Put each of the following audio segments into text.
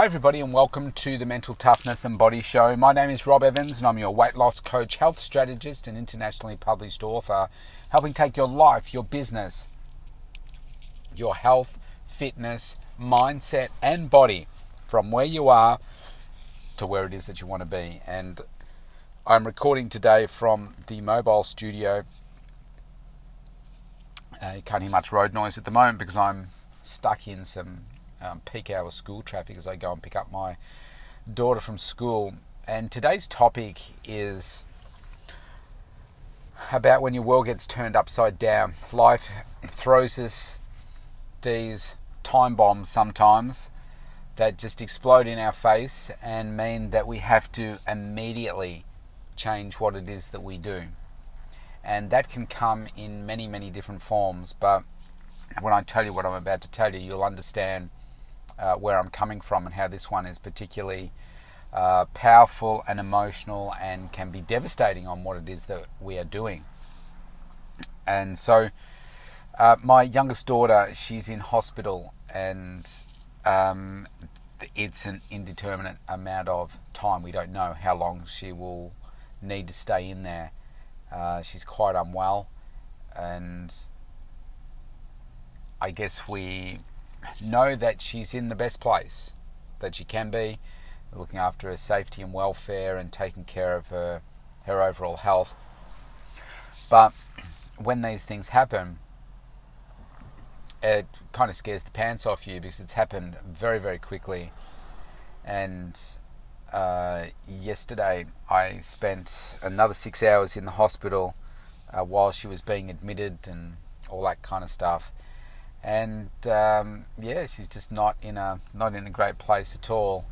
Hi, everybody, and welcome to the Mental Toughness and Body Show. My name is Rob Evans, and I'm your weight loss coach, health strategist, and internationally published author, helping take your life, your business, your health, fitness, mindset, and body from where you are to where it is that you want to be. And I'm recording today from the mobile studio. Uh, you can't hear much road noise at the moment because I'm stuck in some um, peak hour school traffic as I go and pick up my daughter from school. And today's topic is about when your world gets turned upside down. Life throws us these time bombs sometimes that just explode in our face and mean that we have to immediately change what it is that we do. And that can come in many, many different forms. But when I tell you what I'm about to tell you, you'll understand uh, where I'm coming from and how this one is particularly uh, powerful and emotional and can be devastating on what it is that we are doing. And so, uh, my youngest daughter, she's in hospital, and um, it's an indeterminate amount of time. We don't know how long she will need to stay in there. Uh, she's quite unwell, and I guess we know that she's in the best place that she can be, looking after her safety and welfare and taking care of her, her overall health. But when these things happen, it kind of scares the pants off you because it's happened very, very quickly. And uh, yesterday, I spent another six hours in the hospital uh, while she was being admitted and all that kind of stuff and um, yeah, she's just not in a not in a great place at all.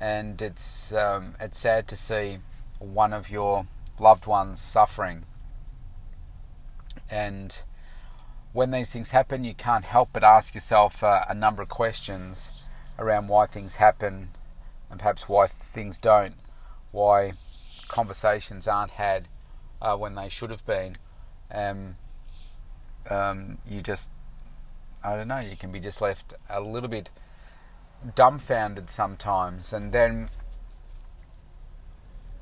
And it's um, it's sad to see one of your loved ones suffering. And when these things happen, you can't help but ask yourself uh, a number of questions around why things happen, and perhaps why things don't, why conversations aren't had uh, when they should have been. Um, um, you just I don't know, you can be just left a little bit dumbfounded sometimes. And then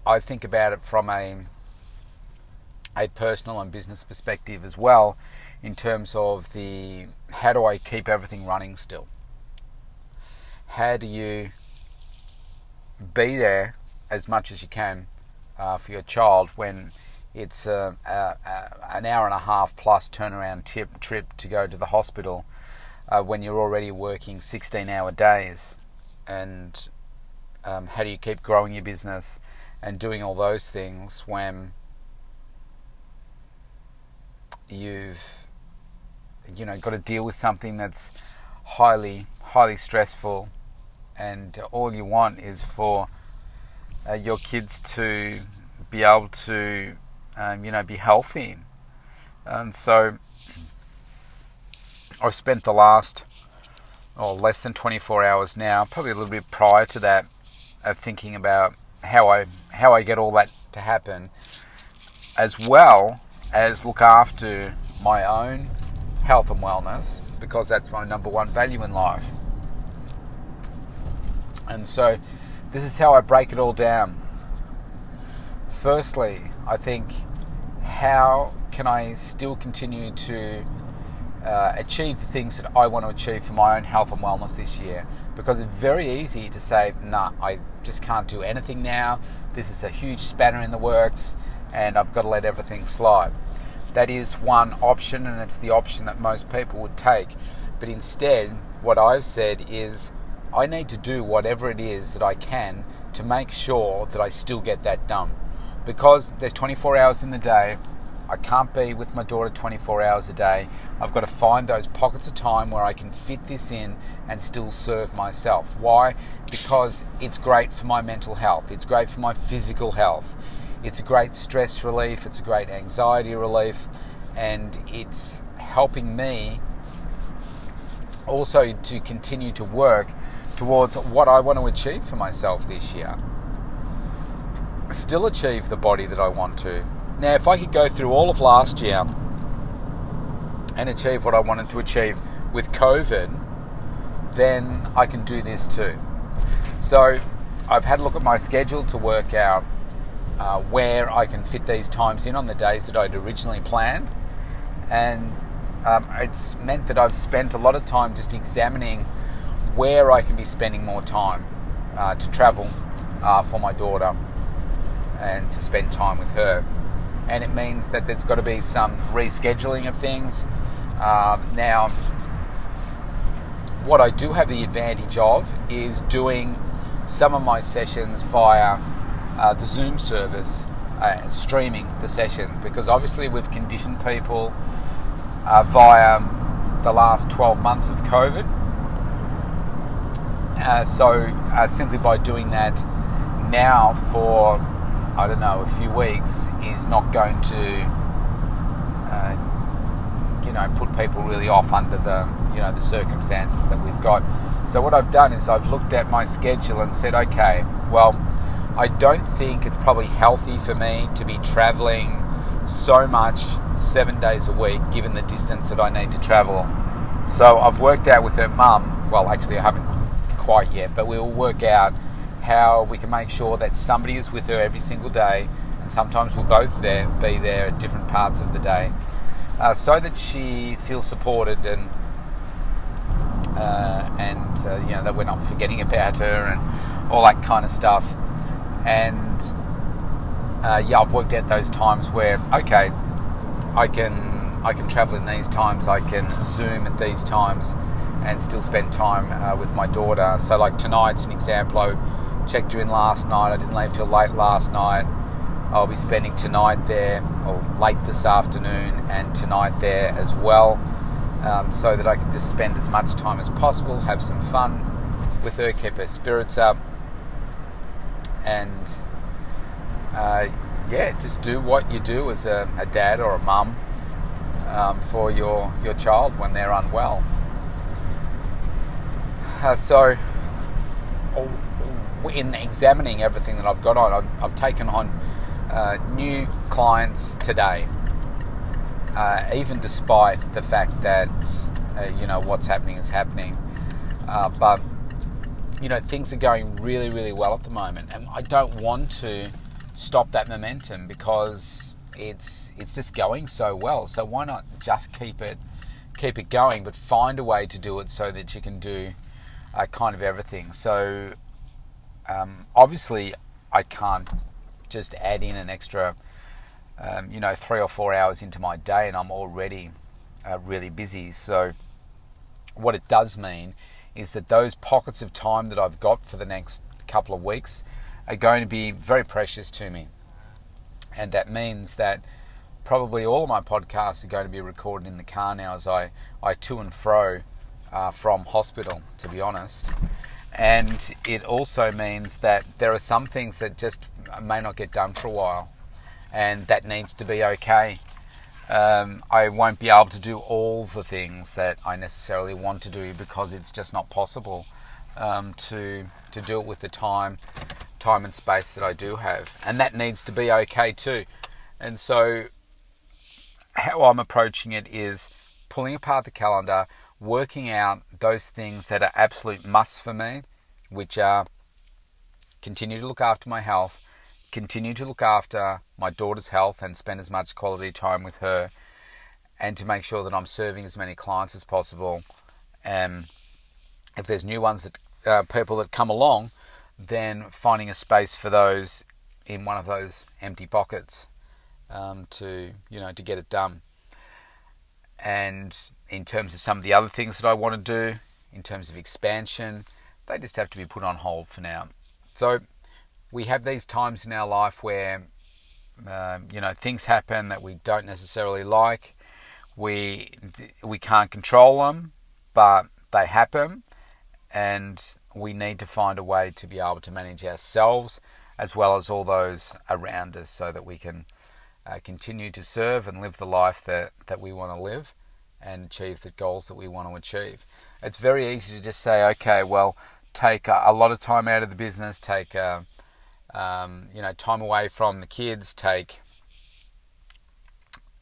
I think about it from a a personal and business perspective as well, in terms of the how do I keep everything running still? How do you be there as much as you can uh, for your child when it's a, a, a, an hour and a half plus turnaround tip, trip to go to the hospital uh, when you're already working 16 hour days? And um, how do you keep growing your business and doing all those things when you've you know got to deal with something that's highly highly stressful and all you want is for uh, your kids to be able to um, you know be healthy and so I've spent the last, oh, less than 24 hours now, probably a little bit prior to that, of thinking about how I how I get all that to happen, as well as look after my own health and wellness, because that's my number one value in life. And so, this is how I break it all down. Firstly, I think how can I still continue to uh, achieve the things that I want to achieve for my own health and wellness this year. Because it's very easy to say, nah, I just can't do anything now. This is a huge spanner in the works, and I've got to let everything slide. That is one option, and it's the option that most people would take. But instead, what I've said is, I need to do whatever it is that I can to make sure that I still get that done. Because there's 24 hours in the day, I can't be with my daughter 24 hours a day. I've got to find those pockets of time where I can fit this in and still serve myself. Why? Because it's great for my mental health, it's great for my physical health, it's a great stress relief, it's a great anxiety relief, and it's helping me also to continue to work towards what I want to achieve for myself this year. Still achieve the body that I want to, now, if I could go through all of last year and achieve what I wanted to achieve with COVID, then I can do this too. So I've had a look at my schedule to work out uh, where I can fit these times in on the days that I'd originally planned. And um, it's meant that I've spent a lot of time just examining where I can be spending more time uh, to travel uh, for my daughter and to spend time with her. And it means that there's got to be some rescheduling of things. Uh, now, what I do have the advantage of is doing some of my sessions via uh, the Zoom service, uh, streaming the sessions, because obviously we've conditioned people uh, via the last 12 months of COVID. Uh, so uh, simply by doing that now for I don't know a few weeks is not going to uh, you know put people really off under the you know the circumstances that we've got. So what I've done is I've looked at my schedule and said, okay, well, I don't think it's probably healthy for me to be traveling so much seven days a week, given the distance that I need to travel. So I've worked out with her mum. Well, actually, I haven't quite yet, but we'll work out how we can make sure that somebody is with her every single day, and sometimes we'll both there be there at different parts of the day, uh, so that she feels supported and uh, and uh, you know that we're not forgetting about her and all that kind of stuff. And uh, yeah, I've worked out those times where okay, I can I can travel in these times, I can zoom at these times, and still spend time uh, with my daughter. So like tonight's an example. I checked you in last night. I didn't leave till late last night. I'll be spending tonight there, or late this afternoon, and tonight there as well um, so that I can just spend as much time as possible, have some fun with her, keep her spirits up, and uh, yeah, just do what you do as a, a dad or a mum um, for your your child when they're unwell. Uh, so, in examining everything that I've got on, I've, I've taken on uh, new clients today uh, even despite the fact that uh, you know what's happening is happening. Uh, but you know things are going really, really well at the moment, and I don't want to stop that momentum because it's it's just going so well. So why not just keep it keep it going, but find a way to do it so that you can do uh, kind of everything. So um, obviously, I can't just add in an extra um, you know, three or four hours into my day and I'm already uh, really busy. So, what it does mean is that those pockets of time that I've got for the next couple of weeks are going to be very precious to me. And that means that probably all of my podcasts are going to be recorded in the car now as I, I to and fro uh, from hospital, to be honest. And it also means that there are some things that just may not get done for a while and that needs to be okay. Um, I won't be able to do all the things that I necessarily want to do because it's just not possible um, to to do it with the time, time and space that I do have, and that needs to be okay too. And so, how I'm approaching it is pulling apart the calendar, working out those things that are absolute musts for me, which are continue to look after my health, continue to look after my daughter's health and spend as much quality time with her, and to make sure that I'm serving as many clients as possible. And if there's new ones that uh, people that come along, then finding a space for those in one of those empty pockets um, to you know to get it done. And in terms of some of the other things that I want to do, in terms of expansion, they just have to be put on hold for now. So we have these times in our life where um, you know things happen that we don't necessarily like. We we can't control them, but they happen, and we need to find a way to be able to manage ourselves as well as all those around us, so that we can uh, continue to serve and live the life that that we want to live and achieve the goals that we want to achieve. It's very easy to just say, okay, well, take a, a lot of time out of the business, take. Uh, um, you know, time away from the kids, take,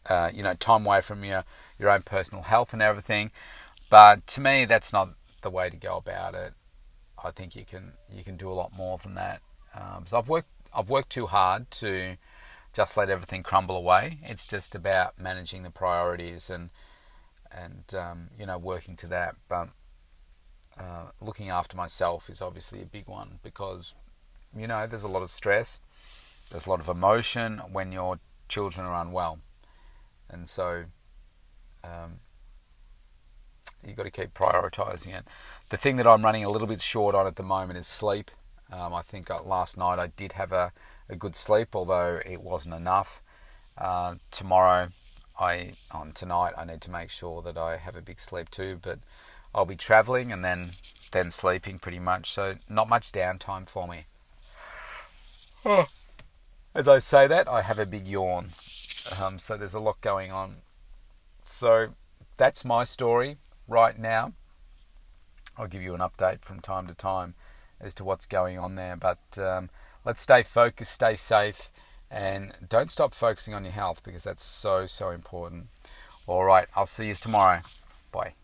uh, you know, time away from your, your own personal health and everything. But to me, that's not the way to go about it. I think you can you can do a lot more than that. Um, so I've worked I've worked too hard to just let everything crumble away. It's just about managing the priorities and and um, you know working to that. But uh, looking after myself is obviously a big one because you know there's a lot of stress, there's a lot of emotion when your children are unwell, and so um, you've got to keep prioritizing it. The thing that I'm running a little bit short on at the moment is sleep. Um, I think uh, last night I did have a, a good sleep, although it wasn't enough. Uh, tomorrow, I on tonight, I need to make sure that I have a big sleep too. But I'll be travelling and then then sleeping pretty much, so not much downtime for me. As I say that, I have a big yawn. Um, so there's a lot going on. So that's my story right now. I'll give you an update from time to time as to what's going on there. But um, let's stay focused, stay safe, and don't stop focusing on your health because that's so, so important. All right, I'll see you tomorrow. Bye.